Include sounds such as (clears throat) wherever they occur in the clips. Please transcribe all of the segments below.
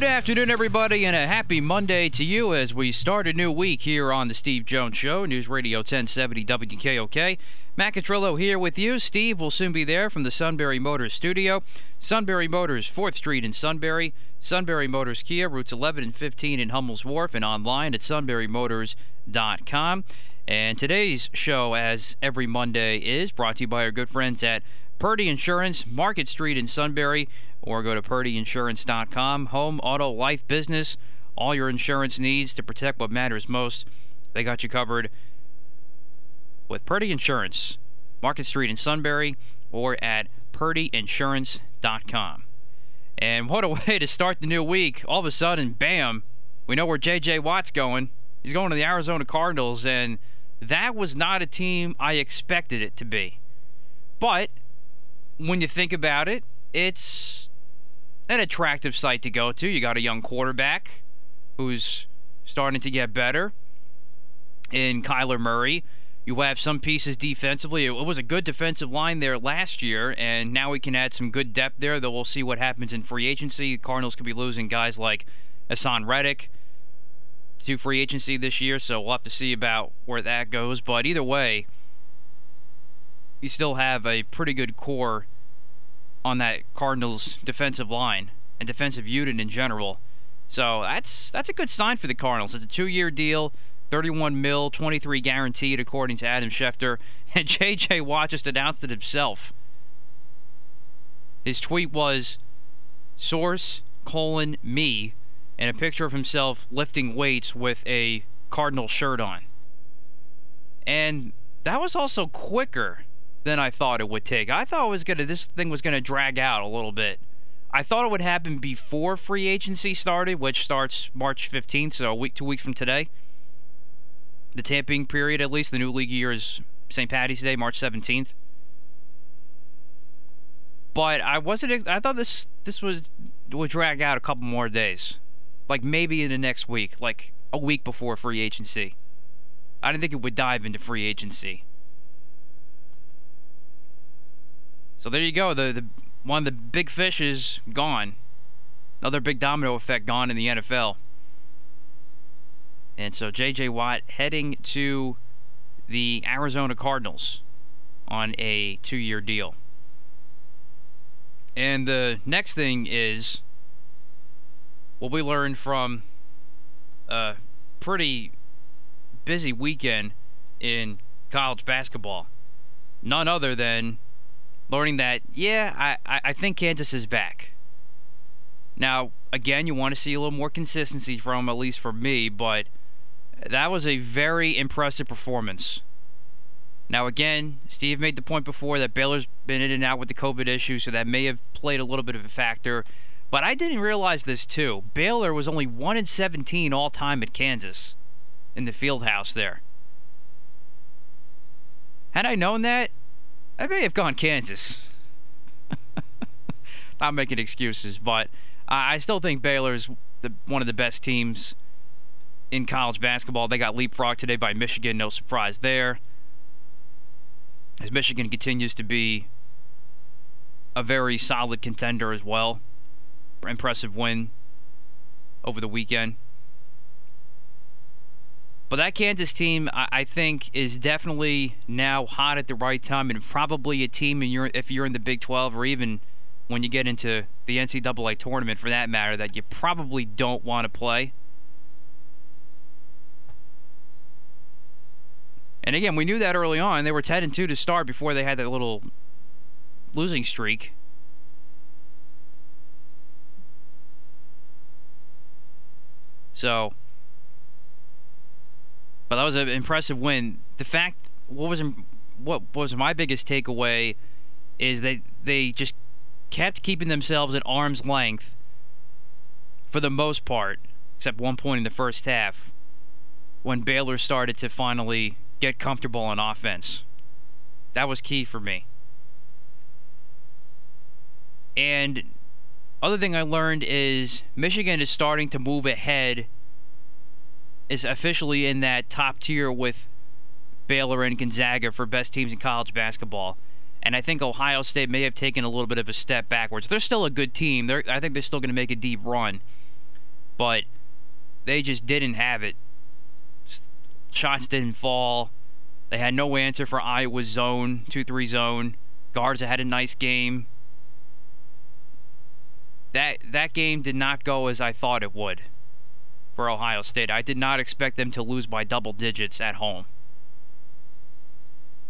Good afternoon, everybody, and a happy Monday to you as we start a new week here on the Steve Jones Show, News Radio 1070 WKOK. Matt Catrillo here with you. Steve will soon be there from the Sunbury Motors studio. Sunbury Motors, 4th Street in Sunbury. Sunbury Motors Kia, routes 11 and 15 in Hummel's Wharf, and online at sunburymotors.com. And today's show, as every Monday, is brought to you by our good friends at Purdy Insurance, Market Street in Sunbury or go to purdyinsurance.com. Home, auto, life, business, all your insurance needs to protect what matters most. They got you covered with Purdy Insurance, Market Street in Sunbury, or at purdyinsurance.com. And what a (laughs) way to start the new week. All of a sudden, bam, we know where J.J. Watt's going. He's going to the Arizona Cardinals, and that was not a team I expected it to be. But when you think about it, it's an attractive site to go to. You got a young quarterback who's starting to get better in Kyler Murray. You have some pieces defensively. It was a good defensive line there last year, and now we can add some good depth there. Though we'll see what happens in free agency. The Cardinals could be losing guys like Haason Reddick to free agency this year, so we'll have to see about where that goes. But either way, you still have a pretty good core on that Cardinals defensive line and defensive unit in general. So that's that's a good sign for the Cardinals. It's a two-year deal, 31 mil, 23 guaranteed, according to Adam Schefter. (laughs) And J.J. Watt just announced it himself. His tweet was, "Source colon me," and a picture of himself lifting weights with a Cardinal shirt on. And that was also quicker than I thought it would take. I thought it was gonna this thing was gonna drag out a little bit. I thought it would happen before free agency started, which starts March 15th, so a week, two weeks from today. The tamping period, at least the new league year, is St. Patty's Day, March 17th. But I wasn't. I thought this this was would drag out a couple more days, like maybe in the next week, like a week before free agency. I didn't think it would dive into free agency. So there you go. The, the one of the big fish is gone. Another big domino effect gone in the NFL. And so J.J. Watt heading to the Arizona Cardinals on a two-year deal. And the next thing is what we learned from a pretty busy weekend in college basketball. None other than learning that, yeah, I, I think Kansas is back. Now, again, you want to see a little more consistency from at least for me, but that was a very impressive performance. Now, again, Steve made the point before that Baylor's been in and out with the COVID issue, so that may have played a little bit of a factor. But I didn't realize this too. Baylor was only 1 in 17 all time at Kansas in the field house there. Had I known that, I may have gone Kansas. (laughs) Not making excuses, but I still think Baylor's the, one of the best teams in college basketball. They got leapfrogged today by Michigan. No surprise there. As Michigan continues to be a very solid contender as well. Impressive win over the weekend. But that Kansas team, I, I think, is definitely now hot at the right time, and probably a team in your if you're in the Big 12 or even when you get into the NCAA tournament, for that matter, that you probably don't want to play. And again, we knew that early on. They were 10 and 2 to start before they had that little losing streak. So, but that was an impressive win. The fact, what was what was my biggest takeaway, is that they just kept keeping themselves at arm's length for the most part, except one point in the first half, when Baylor started to finally get comfortable on offense. That was key for me. And other thing I learned is Michigan is starting to move ahead is officially in that top tier with Baylor and Gonzaga for best teams in college basketball. And I think Ohio State may have taken a little bit of a step backwards. They're still a good team. They're, I think they're still going to make a deep run. But they just didn't have it. Shots didn't fall. They had no answer for Iowa's zone, 2 3 zone. Garza had a nice game. That, that game did not go as I thought it would for Ohio State. I did not expect them to lose by double digits at home.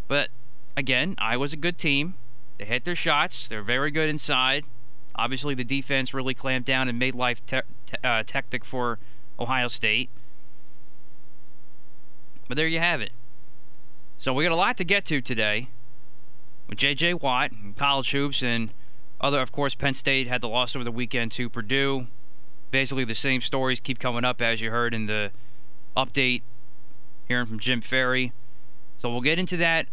But again, Iowa's a good team. They hit their shots. They're very good inside. Obviously, the defense really clamped down and made life te- te- uh, tactic for Ohio State. But there you have it. So we got a lot to get to today with J.J. Watt and college hoops and other. Of course, Penn State had the loss over the weekend to Purdue basically the same stories keep coming up as you heard in the update hearing from Jim Ferry. So we'll get into that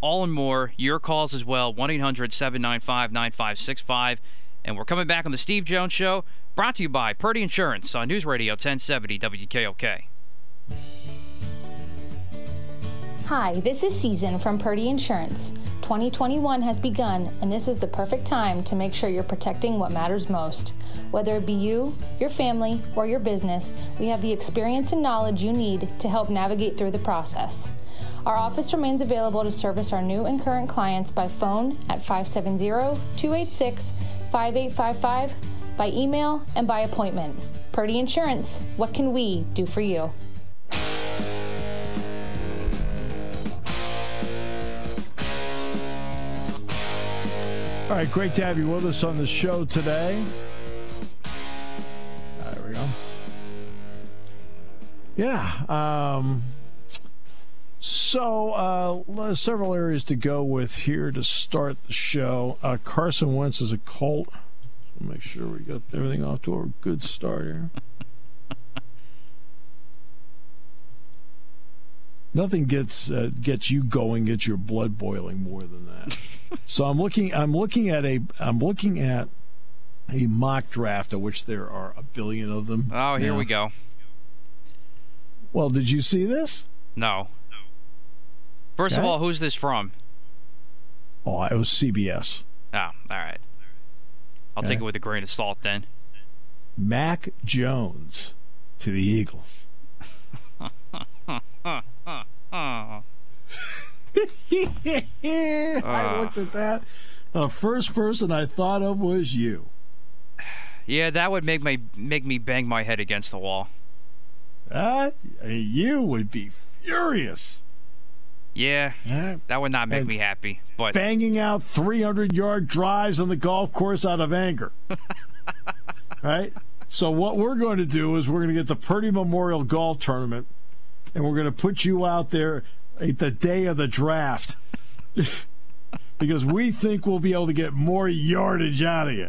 all and more. Your calls as well 1 800 795 9565. And we're coming back on the Steve Jones Show, brought to you by Purdy Insurance on News Radio 1070 WKOK. Hi, this is Season from Purdy Insurance. 2021 has begun, and this is the perfect time to make sure you're protecting what matters most. Whether it be you, your family, or your business, we have the experience and knowledge you need to help navigate through the process. Our office remains available to service our new and current clients by phone at 570 286 5855, by email, and by appointment. Purdy Insurance, what can we do for you? All right, great to have you with us on the show today. There we go. Yeah. Um, so, uh, several areas to go with here to start the show. Uh, Carson Wentz is a Colt. So make sure we got everything off to a good start here. Nothing gets uh, gets you going, gets your blood boiling more than that. (laughs) so I'm looking. I'm looking at a. I'm looking at a mock draft, of which there are a billion of them. Oh, here now. we go. Well, did you see this? No. First Okay. of all, who's this from? Oh, it was CBS. Oh, all right. I'll take it with a grain of salt then. Mac Jones to the Eagles. Oh. (laughs) I looked at that. The first person I thought of was you. Yeah, that would make my make me bang my head against the wall. Uh, you would be furious. Yeah, Uh, that would not make me happy. But banging out 300 yard drives on the golf course out of anger. (laughs) right? So, what we're going to do is we're going to get the Purdy Memorial Golf Tournament and we're going to put you out there at the day of the draft (laughs) because we think we'll be able to get more yardage out of you.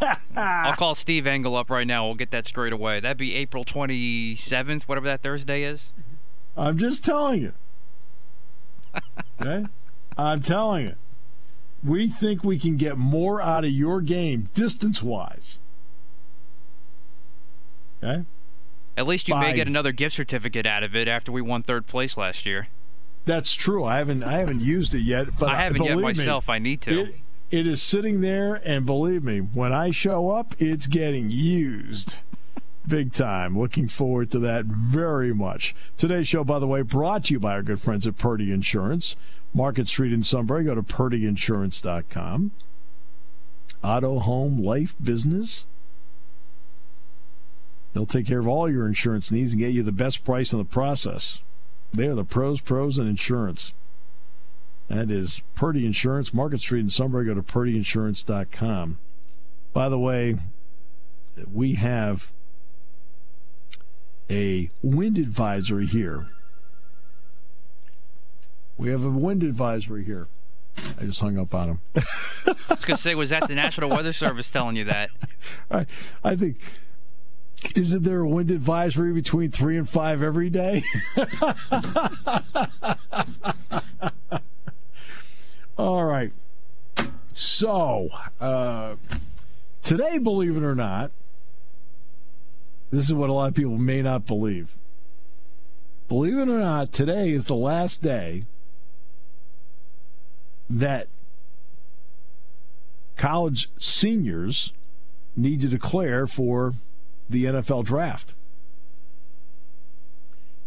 (laughs) I'll call Steve Engel up right now. We'll get that straight away. That'd be April 27th, whatever that Thursday is. I'm just telling you. Okay? I'm telling you. We think we can get more out of your game distance wise. Okay? At least you may get another gift certificate out of it after we won third place last year. That's true. I haven't I haven't used it yet, but I haven't yet believe me, myself. I need to. It, it is sitting there, and believe me, when I show up, it's getting used. Big time. Looking forward to that very much. Today's show, by the way, brought to you by our good friends at Purdy Insurance. Market Street in Sunbury. Go to purdyinsurance.com. Auto, home, life, business. They'll take care of all your insurance needs and get you the best price in the process. They are the pros, pros, in insurance. That is Purdy Insurance, Market Street in Sunbury. Go to purdyinsurance.com. By the way, we have a wind advisory here. We have a wind advisory here. I just hung up on him. (laughs) I was going to say, was that the National Weather Service telling you that? (laughs) I, I think isn't there a wind advisory between three and five every day? (laughs) All right. So, uh, today, believe it or not, this is what a lot of people may not believe. Believe it or not, today is the last day that college seniors need to declare for the NFL draft.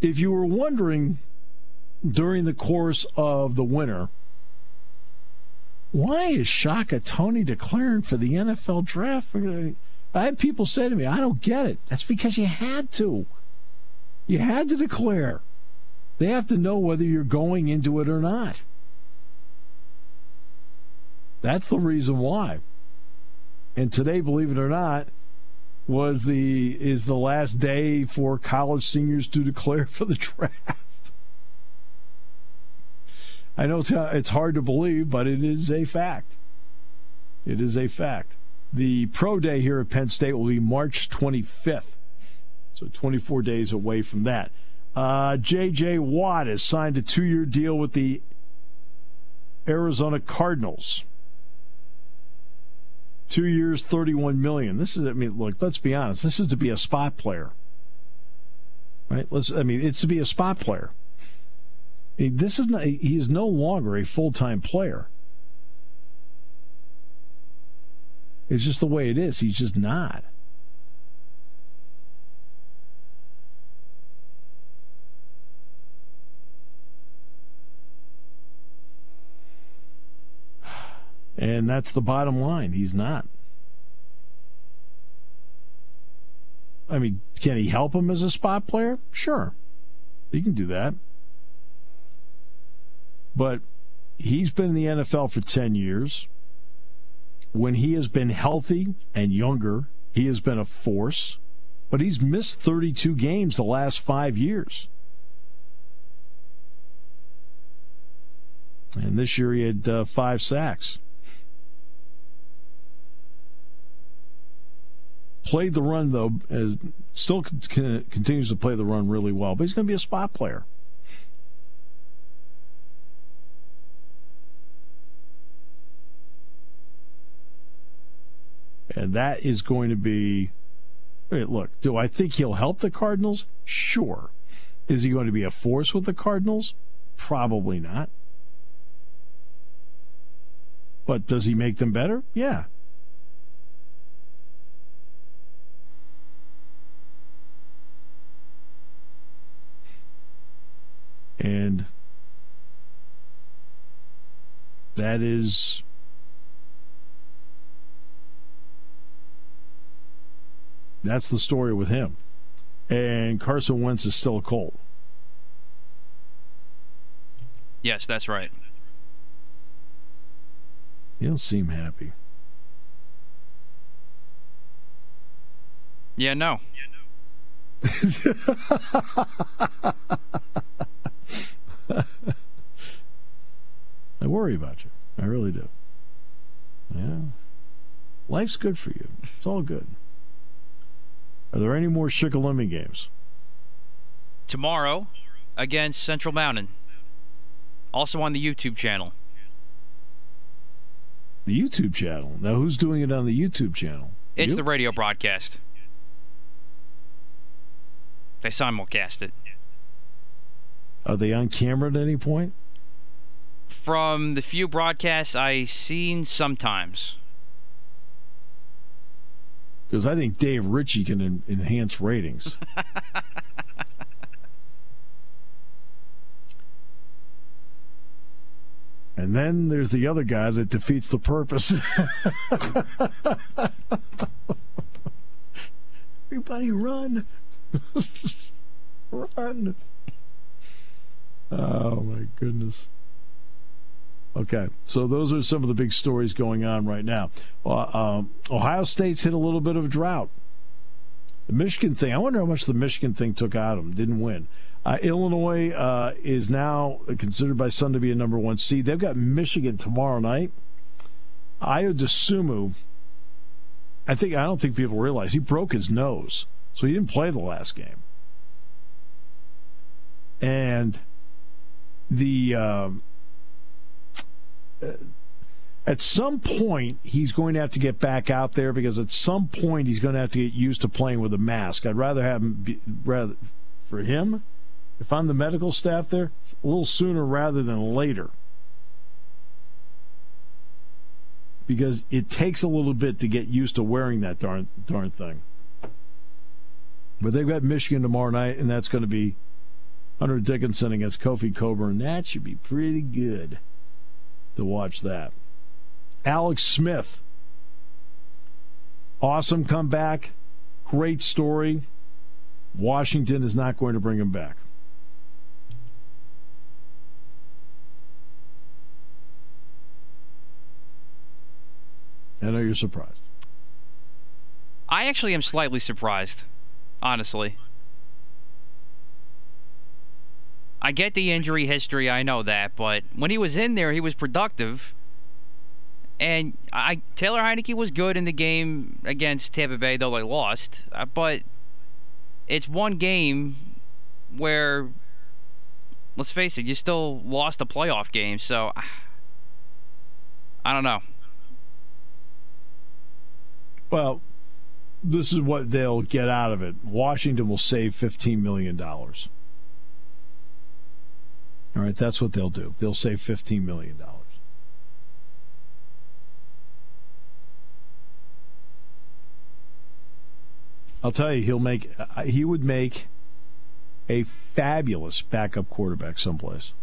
If you were wondering during the course of the winter, why is Shaka Toney declaring for the NFL draft? I had people say to me, I don't get it. That's because you had to. You had to declare. They have to know whether you're going into it or not. That's the reason why. And today, believe it or not, was the is the last day for college seniors to declare for the (laughs) draft. I know it's, it's hard to believe, but it is a fact. It is a fact. The pro day here at Penn State will be March 25th, so 24 days away from that. Uh, J.J. Watt has signed a two-year deal with the Arizona Cardinals. Two years, 31 million. This is, I mean, look, let's be honest. This is to be a spot player. Right? Let's, I mean, it's to be a spot player. This is not, he is no longer a full time player. It's just the way it is. He's just not. And that's the bottom line. He's not. I mean, can he help him as a spot player? Sure. He can do that. But he's been in the NFL for 10 years. When he has been healthy and younger, he has been a force. But he's missed 32 games the last five years. And this year he had uh, five sacks. Played the run though, as, still continues to play the run really well, but he's going to be a spot player. And that is going to be. Wait, Look, do I think he'll help the Cardinals? Sure. Is he going to be a force with the Cardinals? Probably not. But does he make them better? Yeah. And that is that's the story with him. And Carson Wentz is still a Colt. Yes, that's right. He don't seem happy. Yeah, no. Yeah, (laughs) no. (laughs) I worry about you. I really do. Yeah. Life's good for you. It's all good. Are there any more Shikellamy games? Tomorrow against Central Mountain. Also on the YouTube channel. The YouTube channel. Now, who's doing it on the YouTube channel? It's you? the radio broadcast. They simulcast it. Are they on camera at any point? From the few broadcasts I've seen, sometimes. because I think Dave Ritchie can en- enhance ratings. (laughs) and then there's the other guy that defeats the purpose. (laughs) Everybody run. (laughs) run. Oh, my goodness. Okay, so those are some of the big stories going on right now. Uh, um, Ohio State's hit a little bit of a drought. The Michigan thing, I wonder how much the Michigan thing took out of them. Didn't win. Uh, Illinois uh, is now considered by some to be a number one seed. They've got Michigan tomorrow night. Ayo Dosunmu, I think I don't think people realize he broke his nose, so he didn't play the last game. And the um, uh, at some point he's going to have to get back out there because at some point he's going to have to get used to playing with a mask. I'd rather have him be, rather for him if I'm the medical staff there a little sooner rather than later. Because it takes a little bit to get used to wearing that darn darn thing. But they've got Michigan tomorrow night, and that's going to be Hunter Dickinson against Kofi Cockburn. That should be pretty good to watch that. Alex Smith. Awesome comeback. Great story. Washington is not going to bring him back. I know you're surprised. I actually am slightly surprised, honestly. I get the injury history, I know that, but when he was in there, he was productive. And I Taylor Heinicke was good in the game against Tampa Bay, though they lost. Uh, but it's one game where, let's face it, you still lost a playoff game. So (sighs) I don't know. Well, this is what they'll get out of it. Washington will save $15 million. All right, that's what they'll do. They'll save $15 million. I'll tell you, he'll make he would make a fabulous backup quarterback someplace.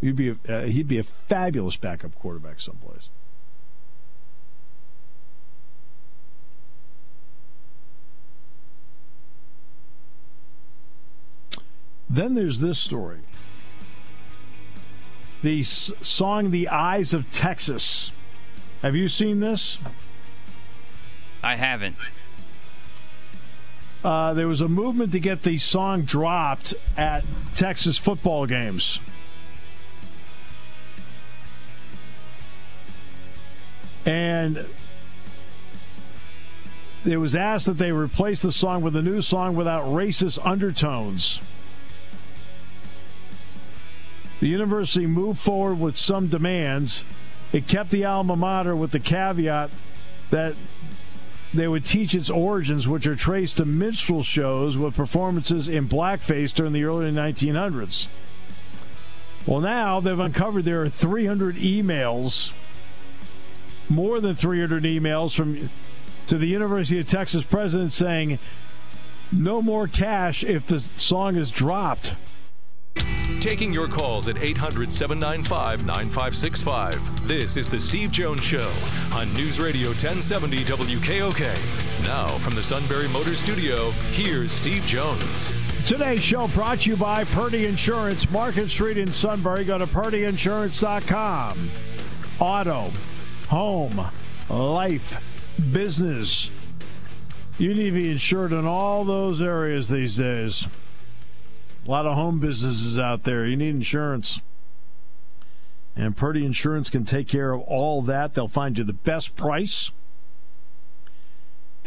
He'd be a, uh, he'd be a fabulous backup quarterback someplace. Then there's this story. The song The Eyes of Texas. Have you seen this? I haven't. Uh, there was a movement to get the song dropped at Texas football games. And it was asked that they replace the song with a new song without racist undertones. The university moved forward with some demands. It kept the alma mater with the caveat that they would teach its origins, which are traced to minstrel shows with performances in blackface during the early 1900s. Well, now they've uncovered there are 300 emails, more than 300 emails from to the University of Texas president saying, "No more cash if the song is dropped." Taking your calls at 800 795 9565. This is The Steve Jones Show on News Radio 1070 WKOK. Now, from the Sunbury Motor Studio, here's Steve Jones. Today's show brought to you by Purdy Insurance, Market Street in Sunbury. Go to purdyinsurance.com. Auto, home, life, business. You need to be insured in all those areas these days. A lot of home businesses out there. You need insurance. And Purdy Insurance can take care of all that. They'll find you the best price.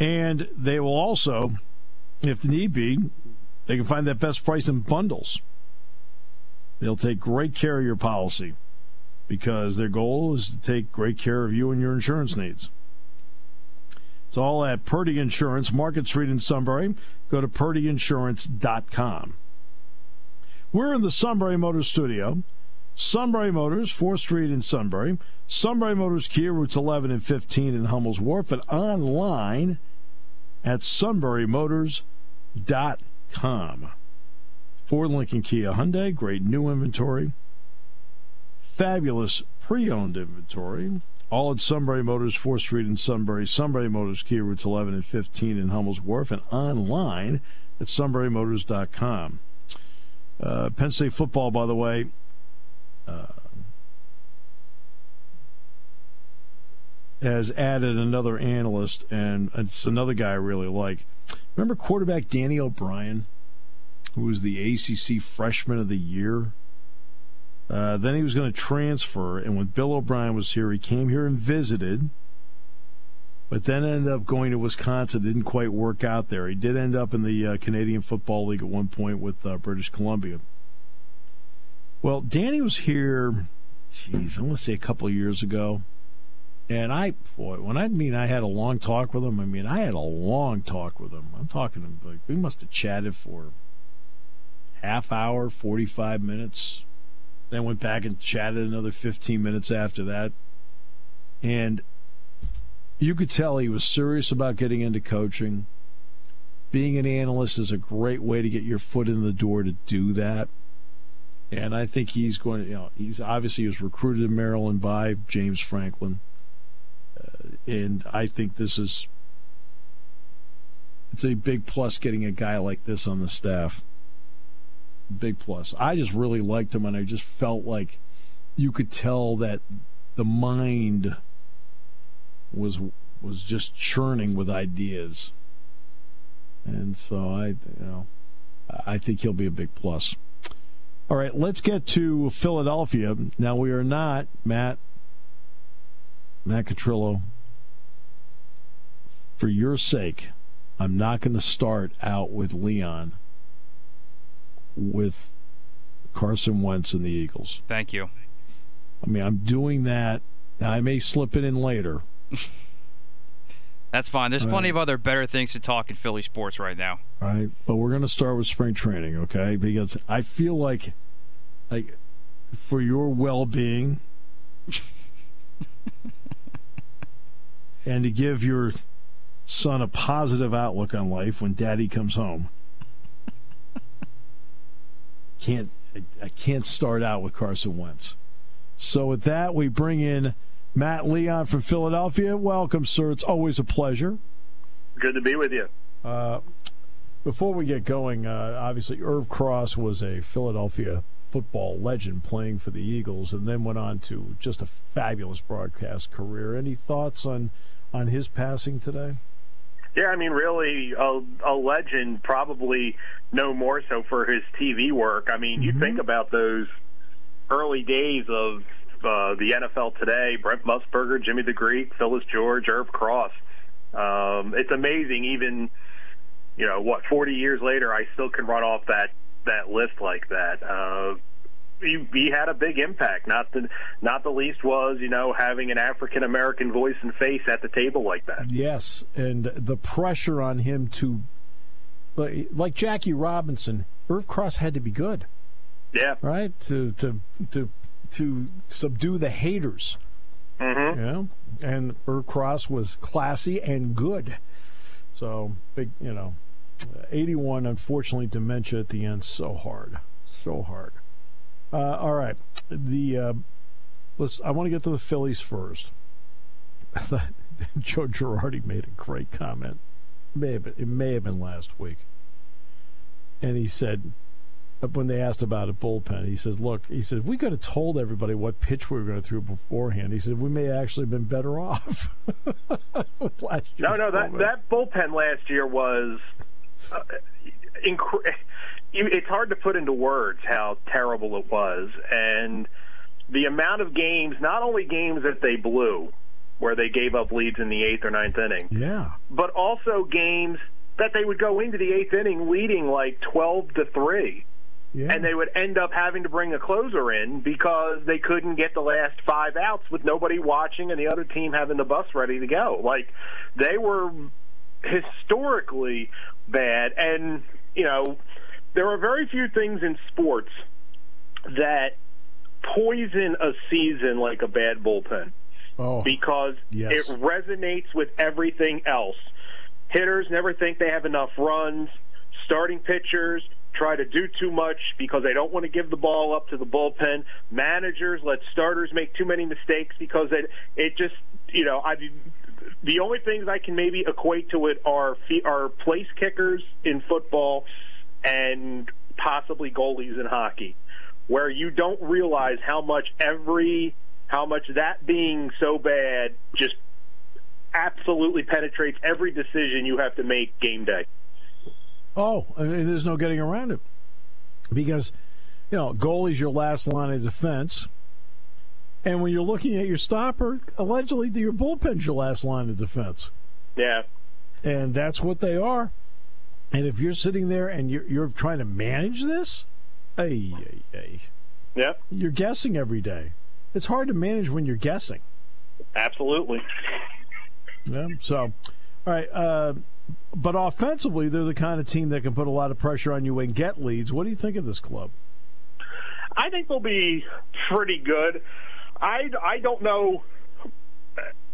And they will also, if need be, they can find that best price in bundles. They'll take great care of your policy because their goal is to take great care of you and your insurance needs. It's all at Purdy Insurance, Market Street in Sunbury. Go to purdyinsurance.com. We're in the Sunbury Motor Studio. Sunbury Motors, 4th Street in Sunbury. Sunbury Motors Kia, routes 11 and 15 in Hummel's Wharf, and online at sunburymotors.com. Ford Lincoln Kia Hyundai, great new inventory. Fabulous pre owned inventory. All at Sunbury Motors, 4th Street in Sunbury. Sunbury Motors Kia, routes 11 and 15 in Hummel's Wharf, and online at sunburymotors.com. Uh, Penn State football, by the way, uh, has added another analyst, and it's another guy I really like. Remember quarterback Danny O'Brien, who was the ACC Freshman of the Year? Uh, then he was going to transfer, and when Bill O'Brien was here, he came here and visited, but then ended up going to Wisconsin. Didn't quite work out there. He did end up in the uh, Canadian Football League at one point with uh, British Columbia. Well, Danny was here, geez, I want to say a couple years ago. And I, boy, when I mean I had a long talk with him, I mean I had a long talk with him. I'm talking like we must have chatted for half hour, 45 minutes. Then went back and chatted another 15 minutes after that. And you could tell he was serious about getting into coaching. Being an analyst is a great way to get your foot in the door to do that and I think he's going to. You know, he's obviously he was recruited in Maryland by James Franklin, uh, and I think this is it's a big plus getting a guy like this on the staff. Big plus. I just really liked him, and I just felt like you could tell that the mind was was just churning with ideas, and so I, you know, I think he'll be a big plus. All right, let's get to Philadelphia. Now we are not Matt Matt Catrillo. For your sake, I'm not going to start out with Leon with Carson Wentz and the Eagles. Thank you. I mean, I'm doing that. I may slip it in later. (laughs) That's fine. There's plenty of other better things to talk in Philly sports right now. All right, but we're going to start with spring training, okay? Because I feel like, like, for your well-being, (laughs) and to give your son a positive outlook on life when Daddy comes home, can't I, I can't start out with Carson Wentz. So with that, we bring in Matt Leon from Philadelphia. Welcome, sir. It's always a pleasure. Good to be with you. Uh, before we get going, uh, obviously, Irv Cross was a Philadelphia football legend playing for the Eagles and then went on to just a fabulous broadcast career. Any thoughts on, on his passing today? Yeah, I mean, really, a, a legend, probably no more so for his TV work. I mean, mm-hmm. you think about those early days of uh, the NFL today, Brent Musburger, Jimmy the Greek, Phyllis George, Irv Cross. Um, it's amazing, even you know what, 40 years later, I still can run off that that list like that. Uh, he, he had a big impact. Not the not the least was you know having an African American voice and face at the table like that. Yes, and the pressure on him to like, like Jackie Robinson, Irv Cross had to be good. Yeah. Right to to to to subdue the haters. Mm-hmm. Yeah, and Irv Cross was classy and good. So big, you know, 81. Unfortunately, dementia at the end. So hard, so hard. Uh, all right, the uh, let's. I want to get to the Phillies first. (laughs) Joe Girardi made a great comment. It may have been, it may have been last week, and he said when they asked about a bullpen, he says, "Look, he said we could have told everybody what pitch we were going to throw beforehand. He said we may have actually been better (laughs) off." (laughs) no, no, that that bullpen last year was uh, inc- It's hard to put into words how terrible it was, and the amount of games, not only games that they blew, where they gave up leads in the eighth or ninth inning, yeah, but also games that they would go into the eighth inning leading like twelve to three yeah. and they would end up having to bring a closer in because they couldn't get the last five outs with nobody watching and the other team having the bus ready to go. Like they were historically bad, and you know there are very few things in sports that poison a season like a bad bullpen Oh, because Yes. it resonates with everything else. Hitters never think they have enough runs. Starting pitchers try to do too much because they don't want to give the ball up to the bullpen. Managers let starters make too many mistakes because it it just you know I the only things I can maybe equate to it are are place kickers in football and possibly goalies in hockey, where you don't realize how much every how much that being so bad just absolutely penetrates every decision you have to make game day. Oh, and there's no getting around it because you know goalie's your last line of defense, and when you're looking at your stopper, allegedly your bullpen's your last line of defense. Yeah. and that's what they are. And if you're sitting there and you're, you're trying to manage this, hey, hey, hey, Yep. you're guessing every day. It's hard to manage when you're guessing. Absolutely. Yeah. So, all right. Uh, but offensively, they're the kind of team that can put a lot of pressure on you and get leads. What do you think of this club? I think they'll be pretty good. I, I don't know.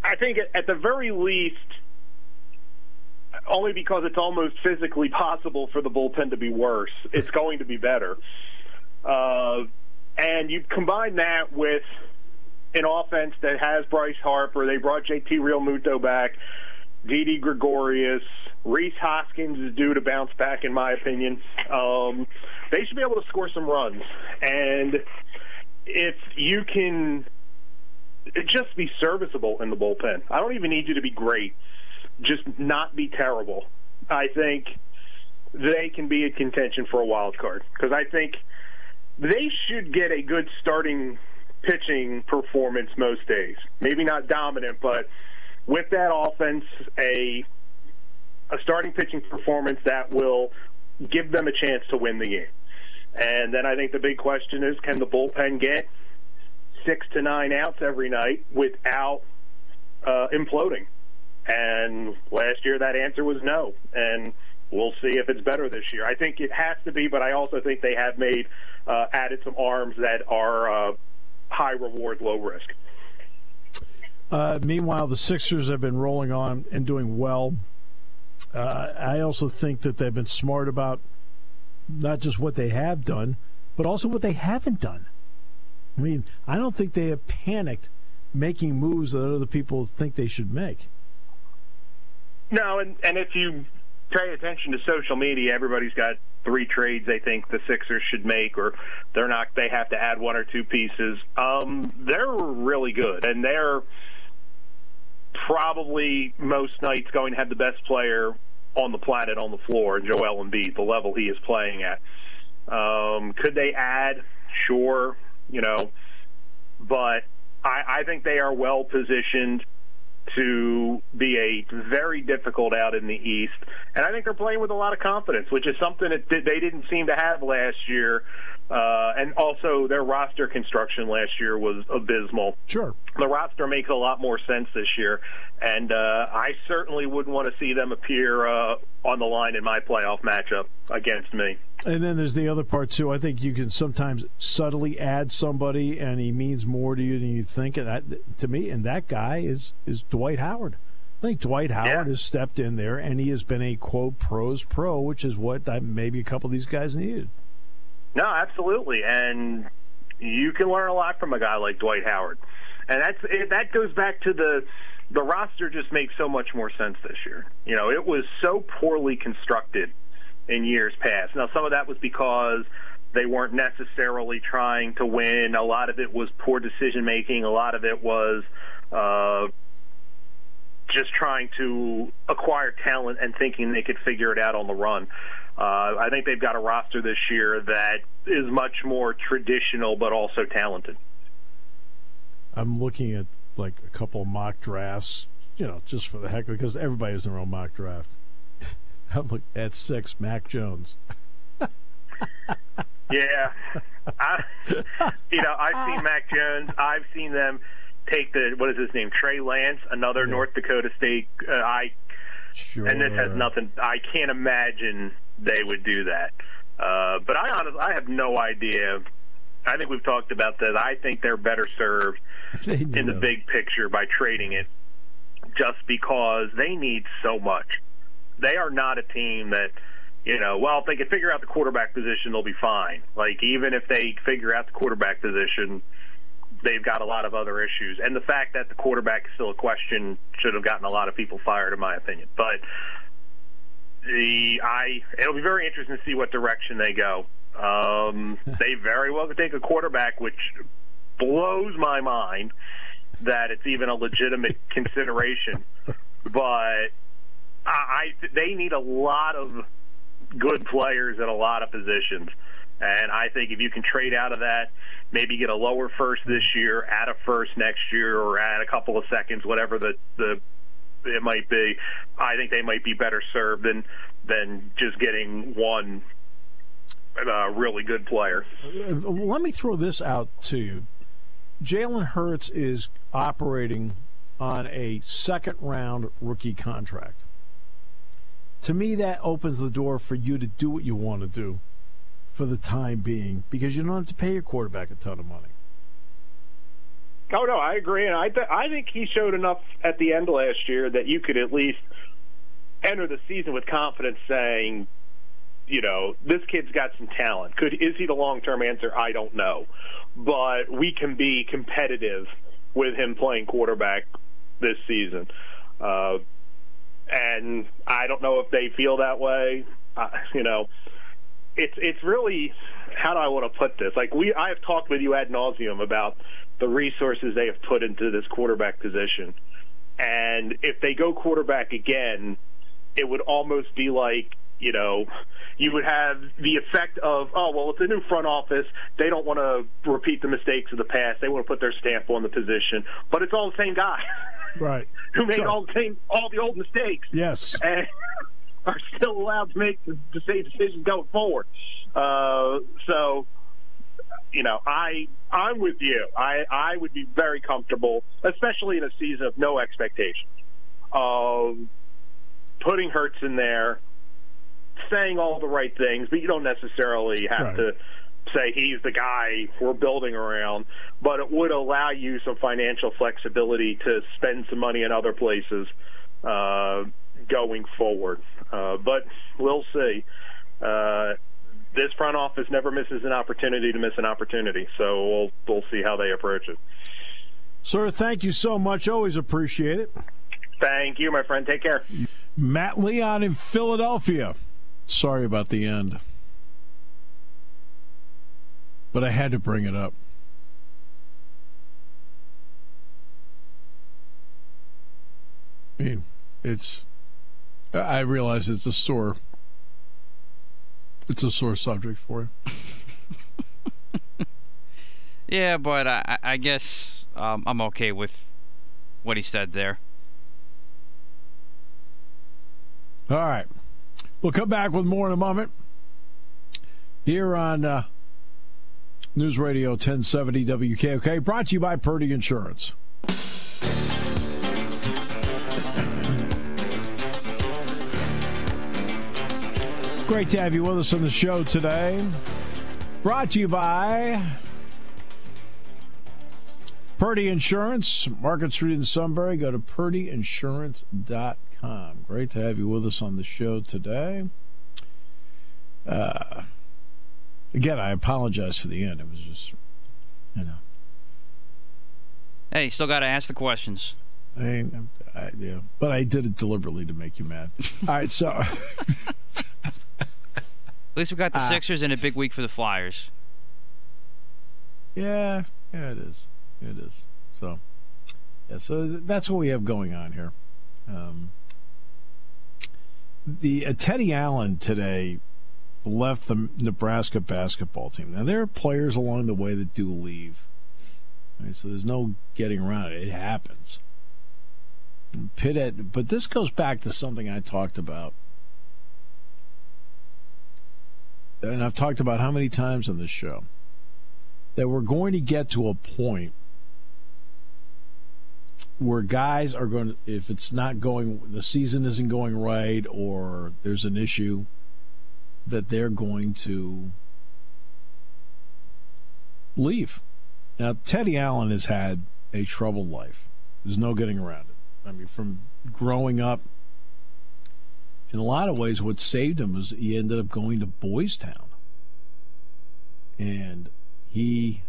I think at, the very least, only because it's almost physically possible for the bullpen to be worse, it's going to be better. Uh, and you combine that with an offense that has Bryce Harper. They brought JT Realmuto back. Didi Gregorius, Rhys Hoskins is due to bounce back, in my opinion. Um, they should be able to score some runs, and if you can just be serviceable in the bullpen, I don't even need you to be great. Just not be terrible. I think they can be a contention for a wild card because I think they should get a good starting pitching performance most days. Maybe not dominant, but with that offense, a a starting pitching performance that will give them a chance to win the game. And then I think the big question is can the bullpen get six to nine outs every night without uh, imploding? And last year that answer was no. And we'll see if it's better this year. I think it has to be, but I also think they have made uh, added some arms that are uh, high reward, low risk. Uh, meanwhile, the Sixers have been rolling on and doing well. Uh, I also think that they've been smart about not just what they have done, but also what they haven't done. I mean, I don't think they have panicked making moves that other people think they should make. No, and and if you pay attention to social media, everybody's got three trades they think the Sixers should make, or they're not. They have to add one or two pieces. Um, they're really good, and they're probably most nights going to have the best player on the planet on the floor, Joel Embiid, the level he is playing at. Um, could they add? Sure, you know, but I, I think they are well positioned to be a very difficult out in the East. And I think they're playing with a lot of confidence, which is something that they didn't seem to have last year. Uh, and also, their roster construction last year was abysmal. Sure. The roster makes a lot more sense this year, and uh, I certainly wouldn't want to see them appear uh, on the line in my playoff matchup against me. And then there's the other part too. I think you can sometimes subtly add somebody, and he means more to you than you think. And that, to me, and that guy is is Dwight Howard. I think Dwight Howard Yeah. has stepped in there, and he has been a quote pros pro, which is what I, maybe a couple of these guys needed. No, absolutely, and you can learn a lot from a guy like Dwight Howard, and that's that goes back to the the roster just makes so much more sense this year. You know, it was so poorly constructed in years past. Now, some of that was because they weren't necessarily trying to win. A lot of it was poor decision making. A lot of it was. Uh, just trying to acquire talent and thinking they could figure it out on the run. Uh, I think they've got a roster this year that is much more traditional, but also talented. I'm looking at like a couple mock drafts, you know, just for the heck of it, because everybody has their own mock draft. (laughs) I'm looking at six, Mac Jones. (laughs) Yeah, I, (laughs) you know, I've seen Mac Jones. I've seen them take the what is his name, Trey Lance, another North Dakota State. Uh, I Sure. and this has nothing. I can't imagine they would do that. Uh, but I honestly, I have no idea. I think we've talked about that. I think they're better served in the big picture by trading it, just because they need so much. They are not a team that you know, well, if they can figure out the quarterback position, they'll be fine. Like even if they figure out the quarterback position, they've got a lot of other issues. And the fact that the quarterback is still a question should have gotten a lot of people fired, in my opinion. But the I it'll be very interesting to see what direction they go. Um, (laughs) they very well could take a quarterback, which blows my mind that it's even a legitimate consideration. (laughs) But I, they need a lot of good players at a lot of positions. And I think if you can trade out of that, maybe get a lower first this year, add a first next year, or add a couple of seconds, whatever the the it might be. I think they might be better served than than just getting one uh, really good player. Let me throw this out to you. Jalen Hurts is operating on a second round rookie contract. To me, that opens the door for you to do what you want to do for the time being because you don't have to pay your quarterback a ton of money. Oh no, I agree, and I th- I think he showed enough at the end last year that you could at least enter the season with confidence, saying, you know, this kid's got some talent. Could is he the long term answer? I don't know, but we can be competitive with him playing quarterback this season. Uh, and I don't know if they feel that way. Uh, you know, it's it's really how do I want to put this? Like we, I have talked with you ad nauseum about the resources they have put into this quarterback position, and if they go quarterback again, it would almost be like you know you would have the effect of oh well it's a new front office they don't want to repeat the mistakes of the past they want to put their stamp on the position but it's all the same guy (laughs) right (laughs) who made all the same all the old mistakes yes (laughs) and are still allowed to make the, the same decisions going forward. Uh, so, you know, I I'm with you. I I would be very comfortable, especially in a season of no expectations, of putting Hurts in there, saying all the right things, but you don't necessarily have right. to say he's the guy we're building around, but it would allow you some financial flexibility to spend some money in other places uh, going forward. Uh, but we'll see. Uh, this front office never misses an opportunity to miss an opportunity, so we'll we'll see how they approach it. Sir, thank you so much. Always appreciate it. Thank you, my friend. Take care. Matt Leon in Philadelphia. Sorry about the end, but I had to bring it up. I mean, it's I realize it's a sore. It's a sore subject for you. (laughs) yeah, but I, I guess um, I'm okay with what he said there. All right. We'll come back with more in a moment. Here on uh, News Radio 1070 WKOK, brought to you by Purdy Insurance. Great to have you with us on the show today. Brought to you by Purdy Insurance, Market Street in Sunbury. Go to purdyinsurance.com. Great to have you with us on the show today. Uh, again, I apologize for the end. It was just, you know. Hey, you still got to ask the questions. I, I, yeah, but I did it deliberately to make you mad. (laughs) All right, so. At least we got the uh, Sixers in a big week for the Flyers. Yeah, yeah, it is. It is. So, yeah, so that's what we have going on here. Um, the uh, Teddy Allen today left the Nebraska basketball team. Now there are players along the way that do leave, right, so there's no getting around it. It happens. Pitt, but this goes back to something I talked about and I've talked about how many times on this show that we're going to get to a point where guys are going to, if it's not going, the season isn't going right, or there's an issue, that they're going to leave. Now, Teddy Allen has had a troubled life. There's no getting around it. I mean, from growing up, in a lot of ways, what saved him was he ended up going to Boys Town. And he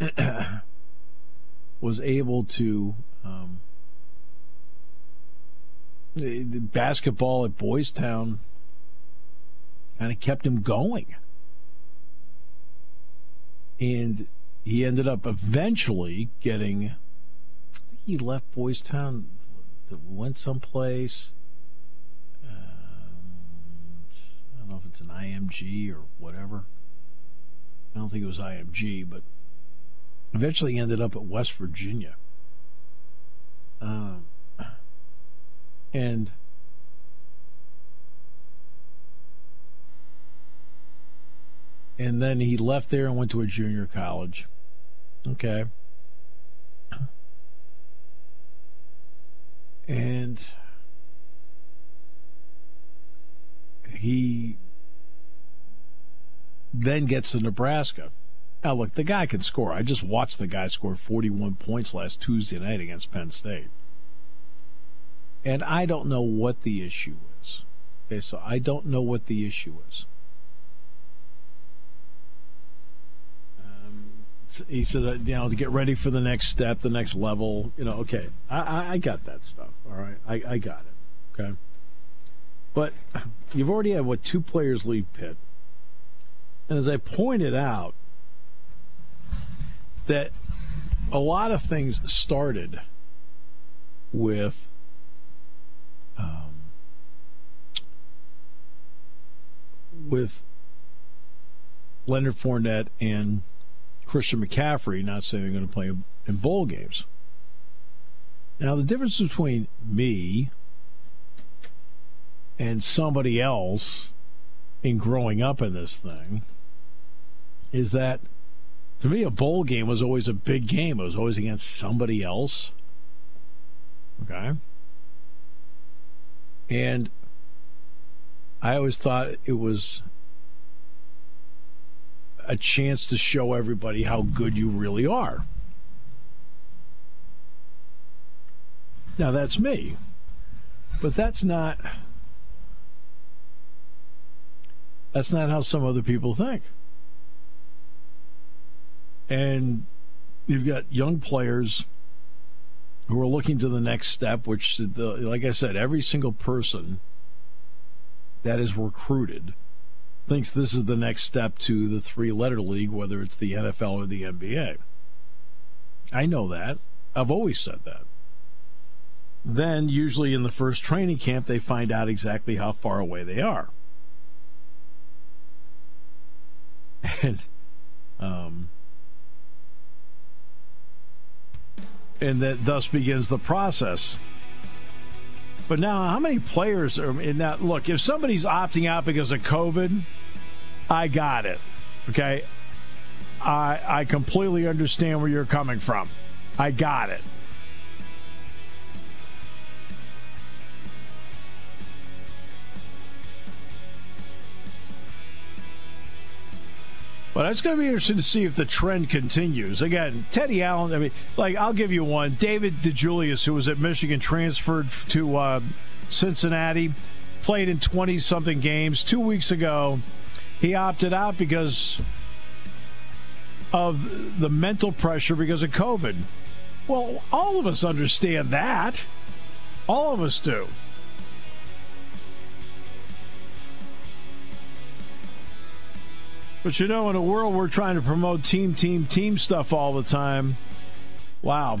(clears throat) was able to. Um, basketball at Boys Town kind of kept him going. And he ended up eventually getting. I think he left Boys Town, went someplace. Um, I don't know if it's an IMG or whatever. I don't think it was IMG, but eventually ended up at West Virginia. Um, and and then he left there and went to a junior college. Okay. And he then gets to Nebraska. Now, look, the guy can score. I just watched the guy score 41 points last Tuesday night against Penn State. And I don't know what the issue is. Okay, so I don't know what the issue is. Um, he said, that, you know, to get ready for the next step, the next level. You know, okay, I, I, I got that stuff. All right, I, I got it. Okay. But you've already had, what, two players leave Pitt. And as I pointed out, that a lot of things started with um, with Leonard Fournette and Christian McCaffrey not saying they're going to play in bowl games. Now, the difference between me and somebody else in growing up in this thing is that to me, a bowl game was always a big game. It was always against somebody else. Okay. And I always thought it was a chance to show everybody how good you really are. Now, that's me. But that's not. That's not how some other people think. And you've got young players who are looking to the next step, which, like I said, every single person that is recruited thinks this is the next step to the three letter league, whether it's the NFL or the NBA. I know that. I've always said that. Then, usually in the first training camp, they find out exactly how far away they are. (laughs) And, um, and that thus begins the process. But now, how many players are in that? Look, if somebody's opting out because of COVID, I got it. Okay, I I completely understand where you're coming from. I got it. But it's going to be interesting to see if the trend continues. Again, Teddy Allen, I mean, like, I'll give you one. David DeJulius, who was at Michigan, transferred to uh, Cincinnati, played in 20 something games. Two weeks ago, he opted out because of the mental pressure because of COVID. Well, all of us understand that. All of us do. But you know, in a world we're trying to promote team, team, team stuff all the time, wow.